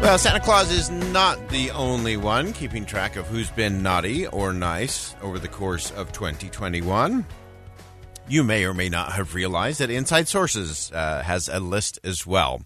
Well, Santa Claus is not the only one keeping track of who's been naughty or nice over the course of 2021. You may or may not have realized that Inside Sources uh, has a list as well.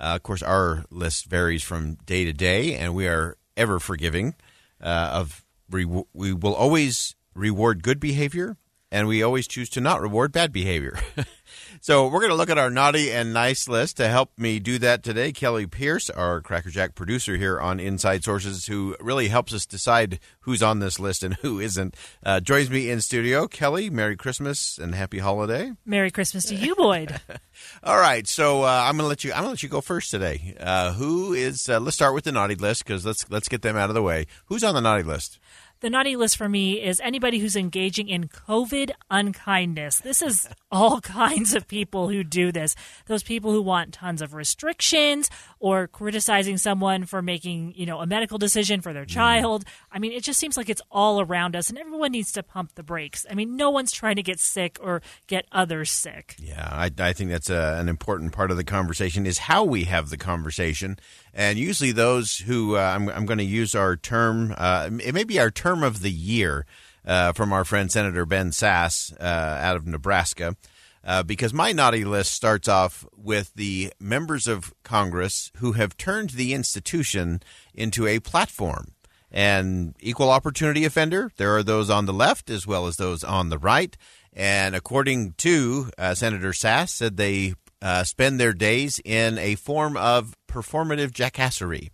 Uh, of course, our list varies from day to day, and we are ever forgiving. Uh, of re- we will always reward good behavior, and we always choose to not reward bad behavior. so we're going to look at our naughty and nice list. To help me do that today, Kelly Pierce, our Crackerjack producer here on Inside Sources, who really helps us decide who's on this list and who isn't, uh, joins me in studio. Kelly, Merry Christmas and Happy Holiday. Merry Christmas to you, Boyd. All right, so uh, I'm going to let you. I'm going to let you go first today. Uh, who is? Uh, let's start with the naughty list because let's let's get them out of the way. Who's on the naughty list? The naughty list for me is anybody who's engaging in COVID unkindness. This is all kinds of people who do this. Those people who want tons of restrictions or criticizing someone for making, you know, a medical decision for their child. I mean, it just seems like it's all around us and everyone needs to pump the brakes. I mean, no one's trying to get sick or get others sick. Yeah, I, I think that's a, an important part of the conversation is how we have the conversation. And usually, those who uh, I'm, I'm going to use our term, uh, it may be our term of the year uh, from our friend Senator Ben Sasse uh, out of Nebraska. Uh, because my naughty list starts off with the members of Congress who have turned the institution into a platform. And equal opportunity offender, there are those on the left as well as those on the right. And according to uh, Senator Sasse, said they uh, spend their days in a form of performative jackassery.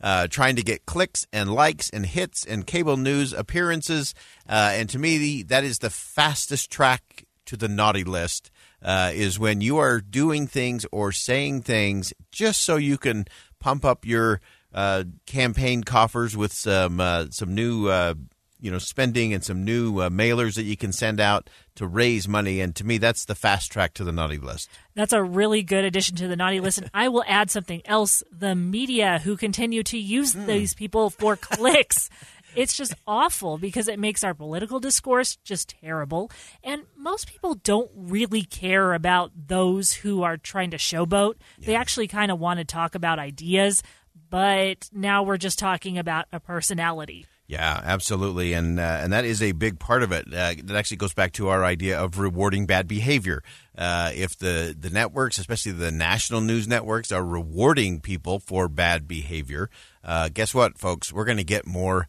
Uh, trying to get clicks and likes and hits and cable news appearances. Uh, and to me, the, that is the fastest track to the naughty list. Uh, is when you are doing things or saying things just so you can pump up your uh, campaign coffers with some uh, some new uh, you know spending and some new uh, mailers that you can send out to raise money. And to me, that's the fast track to the naughty list. That's a really good addition to the naughty list. And I will add something else the media who continue to use these people for clicks. It's just awful because it makes our political discourse just terrible. And most people don't really care about those who are trying to showboat. They actually kind of want to talk about ideas, but now we're just talking about a personality. Yeah, absolutely, and uh, and that is a big part of it. Uh, that actually goes back to our idea of rewarding bad behavior. Uh, if the the networks, especially the national news networks, are rewarding people for bad behavior, uh, guess what, folks? We're going to get more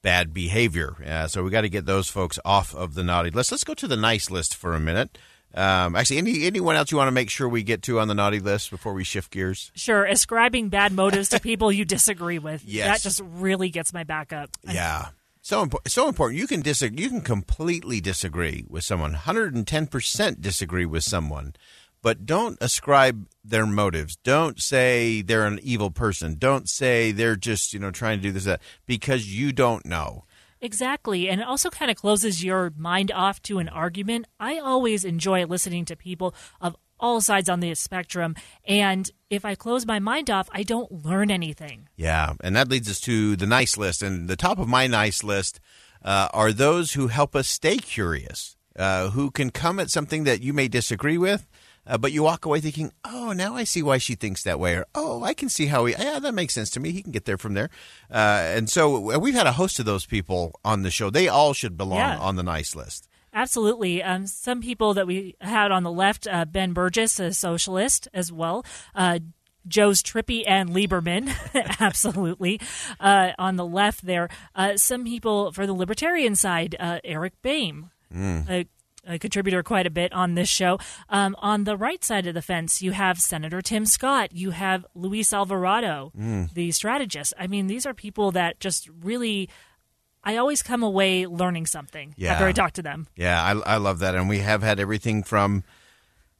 bad behavior. Uh, so we got to get those folks off of the naughty list. Let's go to the nice list for a minute. Um, actually, any anyone else you want to make sure we get to on the naughty list before we shift gears? Sure, ascribing bad motives to people you disagree with. Yes. That just really gets my back up. Yeah. So important. So important. You can disagree. You can completely disagree with someone. Hundred and ten percent disagree with someone, but don't ascribe their motives. Don't say they're an evil person. Don't say they're just you know trying to do this that because you don't know. Exactly. And it also kind of closes your mind off to an argument. I always enjoy listening to people of all sides on the spectrum. And if I close my mind off, I don't learn anything. Yeah, and that leads us to the nice list. And the top of my nice list uh, are those who help us stay curious, uh, who can come at something that you may disagree with. Uh, but you walk away thinking, "Oh, now I see why she thinks that way," or "Oh, I can see how he. Yeah, that makes sense to me. He can get there from there." Uh, and so we've had a host of those people on the show. They all should belong Yeah. on the nice list. Absolutely. Um, some people that we had on the left, uh, Ben Burgis, a socialist as well. Uh, Joe's Trippi and Lieberman, absolutely. Uh, on the left there, uh, some people for the Libertarian side, uh, Eric Boehm, a, a contributor quite a bit on this show. Um, on the right side of the fence, you have Senator Tim Scott, you have Luis Alvarado, the strategist. I mean, these are people that just really. I always come away learning something Yeah. after I talk to them. Yeah, I, I love that. And we have had everything from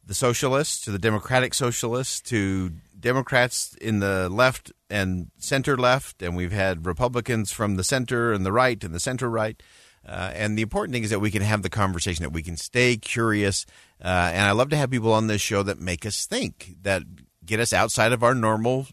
the socialists to the democratic socialists to Democrats in the left and center left. And we've had Republicans from the center and the right and the center right. Uh, and the important thing is that we can have the conversation, that we can stay curious. Uh, and I love to have people on this show that make us think, that get us outside of our normal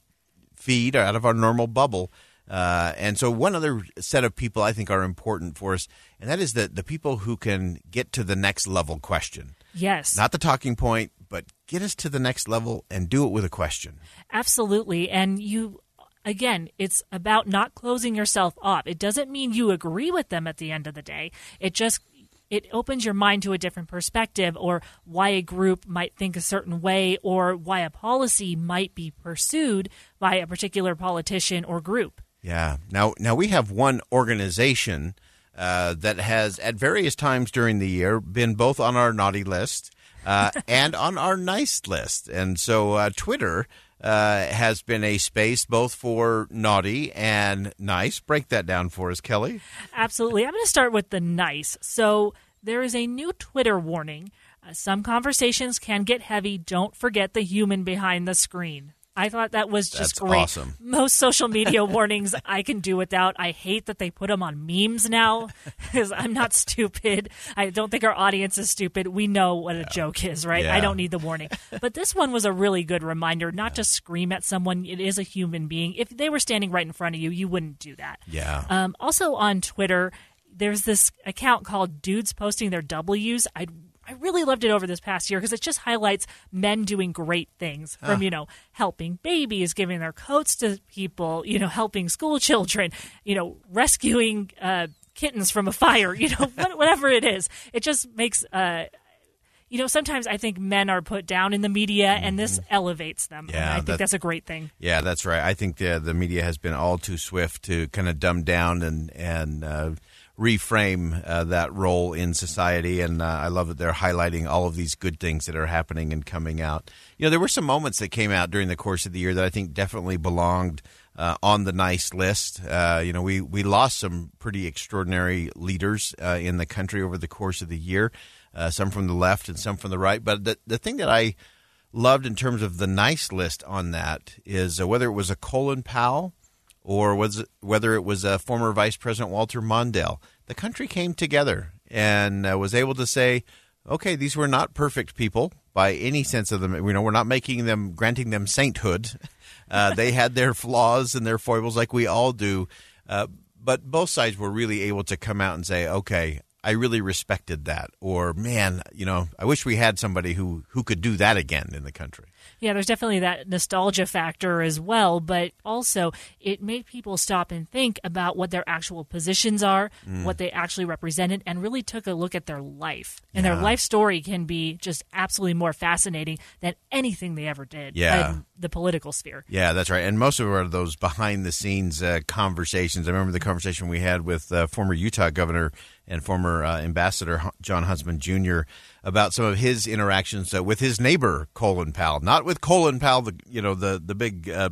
feed or out of our normal bubble. Uh, and so, one other set of people I think are important for us, and that is the, the people who can get to the next level question. Yes. Not the talking point, but get us to the next level and do it with a question. Absolutely. And you, again, it's about not closing yourself off. It doesn't mean you agree with them at the end of the day. It just, it opens your mind to a different perspective or why a group might think a certain way or why a policy might be pursued by a particular politician or group. Yeah. Now, now we have one organization uh, that has, at various times during the year, been both on our naughty list uh, and on our nice list. And so, uh, Twitter uh, has been a space both for naughty and nice. Break that down for us, Kelly. Absolutely. I'm going to start with the nice. So there is a new Twitter warning. Uh, some conversations can get heavy. Don't forget the human behind the screen. I thought that was just That's great. awesome. Most social media warnings I can do without. I hate that they put them on memes now because I'm not stupid. I don't think our audience is stupid. We know what a joke is, right? Yeah. I don't need the warning. But this one was a really good reminder not to scream at someone. It is a human being. If they were standing right in front of you, you wouldn't do that. Yeah. Um, also on Twitter, there's this account called Dudes Posting Their W's. I I really loved it over this past year because it just highlights men doing great things from you know helping babies, giving their coats to people, you know helping school children, you know rescuing uh, kittens from a fire, you know whatever it is. It just makes. Uh, you know, sometimes I think men are put down in the media, and this elevates them. Mm-hmm. Yeah, I think that- that's a great thing. Yeah, that's right. I think the the media has been all too swift to kind of dumb down and and uh, reframe uh, that role in society. And uh, I love that they're highlighting all of these good things that are happening and coming out. You know, there were some moments that came out during the course of the year that I think definitely belonged. Uh, on the nice list, uh, you know, we, we lost some pretty extraordinary leaders uh, in the country over the course of the year, uh, some from the left and some from the right. But the, the thing that I loved in terms of the nice list on that is whether it was a Colin Powell or was it, whether it was uh, former Vice President Walter Mondale. The country came together and uh, was able to say, okay, these were not perfect people by any sense of them. You know, we're not making them, granting them sainthood. Uh, they had their flaws and their foibles like we all do. Uh, but both sides were really able to come out and say, okay, I really respected that. Or, man, you know, I wish we had somebody who, who could do that again in the country. Yeah, there's definitely that nostalgia factor as well, but also it made people stop and think about what their actual positions are, Mm. what they actually represented, and really took a look at their life. And their life story can be just absolutely more fascinating than anything they ever did Yeah. in the political sphere. Yeah, that's right. And most of it are those behind the scenes uh, conversations. I remember the conversation we had with uh, former Utah governor and former uh, ambassador Jon Huntsman Jr. about some of his interactions uh, with his neighbor Colin Powell, not with Colin Powell, the you know the the big uh,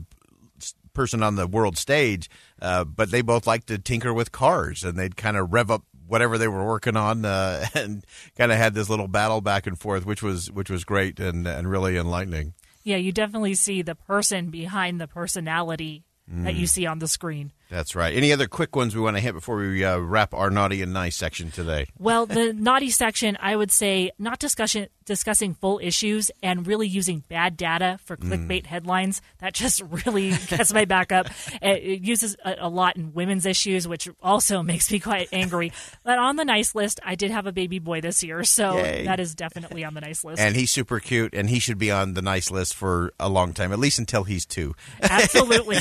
person on the world stage, uh, but they both like to tinker with cars and they'd kind of rev up whatever they were working on uh, and kind of had this little battle back and forth, which was which was great and and really enlightening. Yeah, you definitely see the person behind the personality that Mm. you see on the screen. That's right. Any other quick ones we want to hit before we uh, wrap our naughty and nice section today? Well, the naughty section, I would say not discussion discussing full issues and really using bad data for Mm. clickbait headlines. That just really gets my back up. It, it uses a, a lot in women's issues, which also makes me quite angry. But on the nice list, I did have a baby boy this year, so Yay. that is definitely on the nice list. And he's super cute, and he should be on the nice list for a long time, at least until he's two. Absolutely.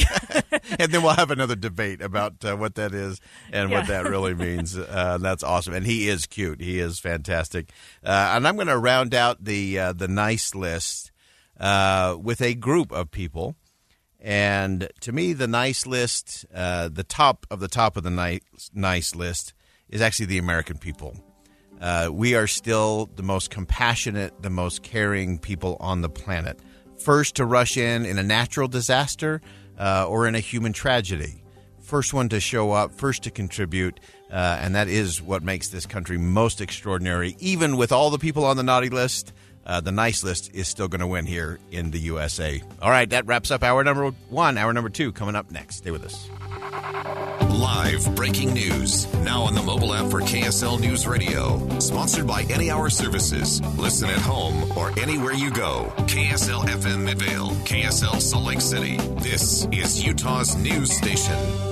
and then we'll have another debate about uh, what that is and what that really means. Uh, that's awesome, and he is cute. He is fantastic. Uh, and I'm going to round out the uh, the nice list uh, with a group of people And to me, the nice list, uh, the top of the top of the nice, nice list, is actually the American people. Uh, we are still the most compassionate, the most caring people on the planet. First to rush in in a natural disaster uh, or in a human tragedy. First one to show up, first to contribute, uh, and that is what makes this country most extraordinary. Even with all the people on the naughty list, uh, the nice list is still going to win here in the USA. All right, that wraps up hour number one. Hour number two coming up next. Stay with us. Live breaking news. Now on the mobile app for KSL News Radio. Sponsored by Any Hour Services. Listen at home or anywhere you go. KSL FM Midvale. KSL Salt Lake City. This is Utah's news station.